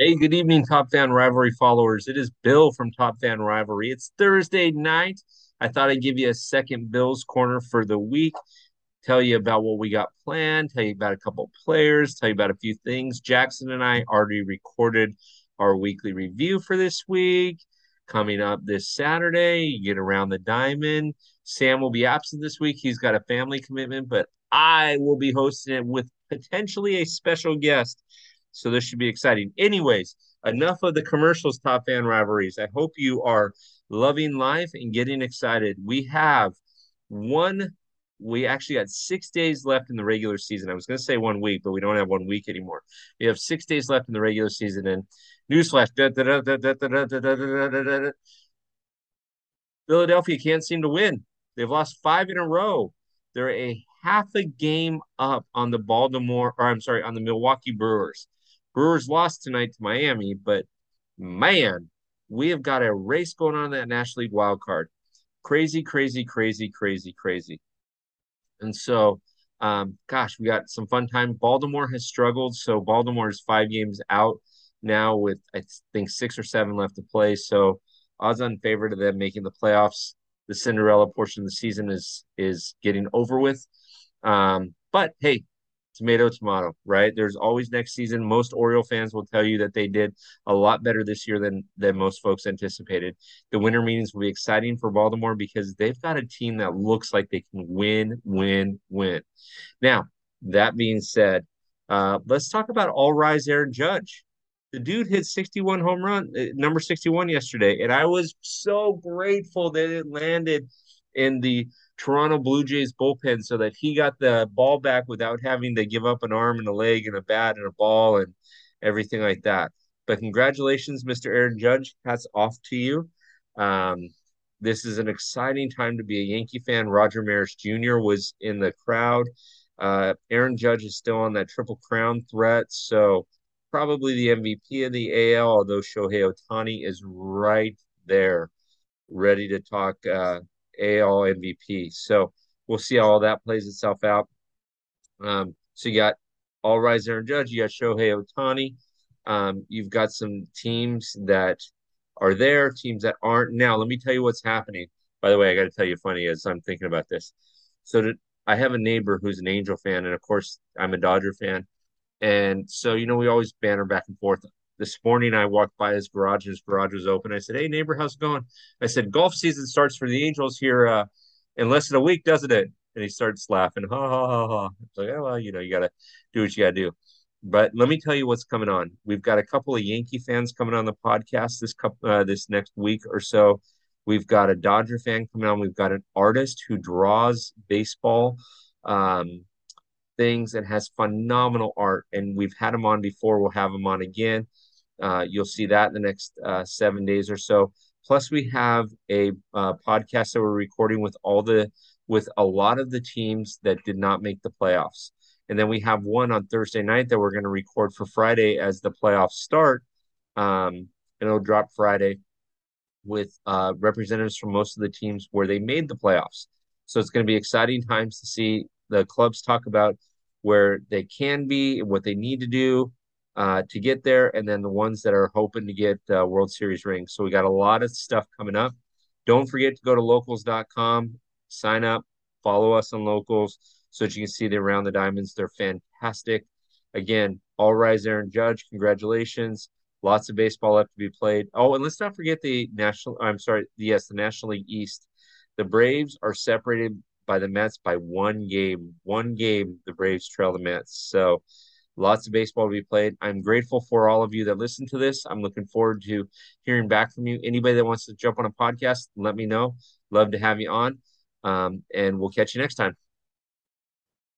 Hey, good evening, Top Fan Rivalry followers. It is Bill from Top Fan Rivalry. It's Thursday night. I thought I'd give you a second Bills corner for the week, tell you about what we got planned, tell you about a couple players, tell you about a few things. Jackson and I already recorded our weekly review for this week. Coming up this Saturday, you get around the diamond. Sam will be absent this week. He's got a family commitment, but I will be hosting it with potentially a special guest so this should be exciting. Anyways, enough of the commercials, top fan rivalries. I hope you are loving life and getting excited. We have one, we actually got six days left in the regular season. I was going to say one week, but we don't have one week anymore. We have six days left in the regular season. And newsflash Philadelphia can't seem to win. They've lost five in a row. They're a half a game up on the Baltimore, or I'm sorry, on the Milwaukee Brewers. Brewers lost tonight to Miami, but man, we have got a race going on in that National League wild card. Crazy, crazy, crazy, crazy, crazy. And so, um, gosh, we got some fun time. Baltimore has struggled, so Baltimore is five games out now with I think six or seven left to play. So odds on favor to them making the playoffs. The Cinderella portion of the season is is getting over with. Um, but hey, tomato tomato right? There's always next season. Most oriole fans will tell you that they did a lot better this year than than most folks anticipated. The winter meetings will be exciting for baltimore because they've got a team that looks like they can win win win. Now that being said uh, let's talk about all rise aaron judge. The dude hit 61 home run uh, number 61 yesterday and i was so grateful that it landed in the Toronto Blue Jays bullpen so that he got the ball back without having to give up an arm and a leg and a bat and a ball and everything like that. But congratulations, Mr. Aaron Judge. Hats off to you. Um, this is an exciting time to be a Yankee fan. Roger Maris Jr. was in the crowd. Uh, Aaron Judge is still on that triple crown threat, so probably the MVP of the AL. Although Shohei Ohtani is right there, ready to talk uh, AL MVP. So we'll see how all that plays itself out. Um, so you got all rise Aaron Judge, you got Shohei Ohtani. Um, you've got some teams that are there, teams that aren't. Now, let me tell you what's happening. By the way, I got to tell you funny as I'm thinking about this. So to, I have a neighbor who's an Angel fan, and of course, I'm a Dodger fan. And so, you know, we always banter back and forth this morning I walked by his garage, and his garage was open. I said, Hey neighbor, how's it going? I said, Golf season starts for the Angels here uh, in less than a week, doesn't it? And he starts laughing. Ha ha ha ha. It's like, oh well, you know, you gotta do what you gotta do. But let me tell you what's coming on. We've got a couple of Yankee fans coming on the podcast this couple uh, this next week or so. We've got a Dodger fan coming on. We've got an artist who draws baseball um, things and has phenomenal art. And we've had him on before. We'll have him on again. Uh, you'll see that in the next uh, seven days or so. Plus, we have a uh, podcast that we're recording with all the with a lot of the teams that did not make the playoffs, and then we have one on Thursday night that we're going to record for Friday as the playoffs start. Um, and it'll drop Friday with uh, representatives from most of the teams where they made the playoffs. So it's going to be exciting times to see the clubs talk about where they can be, what they need to do, uh, to get there, and then the ones that are hoping to get uh, World Series rings. So we got a lot of stuff coming up. Don't forget to go to locals.com, sign up, follow us on locals so that you can see the around the diamonds. They're fantastic. Again, all rise Aaron Judge. Congratulations. Lots of baseball left to be played. Oh, and let's not forget the national. I'm sorry. Yes, the National League East. The Braves are separated by the Mets by one game. One game, the Braves trail the Mets. So lots of baseball to be played. I'm grateful for all of you that listen to this. I'm looking forward to hearing back from you. Anybody that wants to jump on a podcast, let me know. Love to have you on. Um, and we'll catch you next time.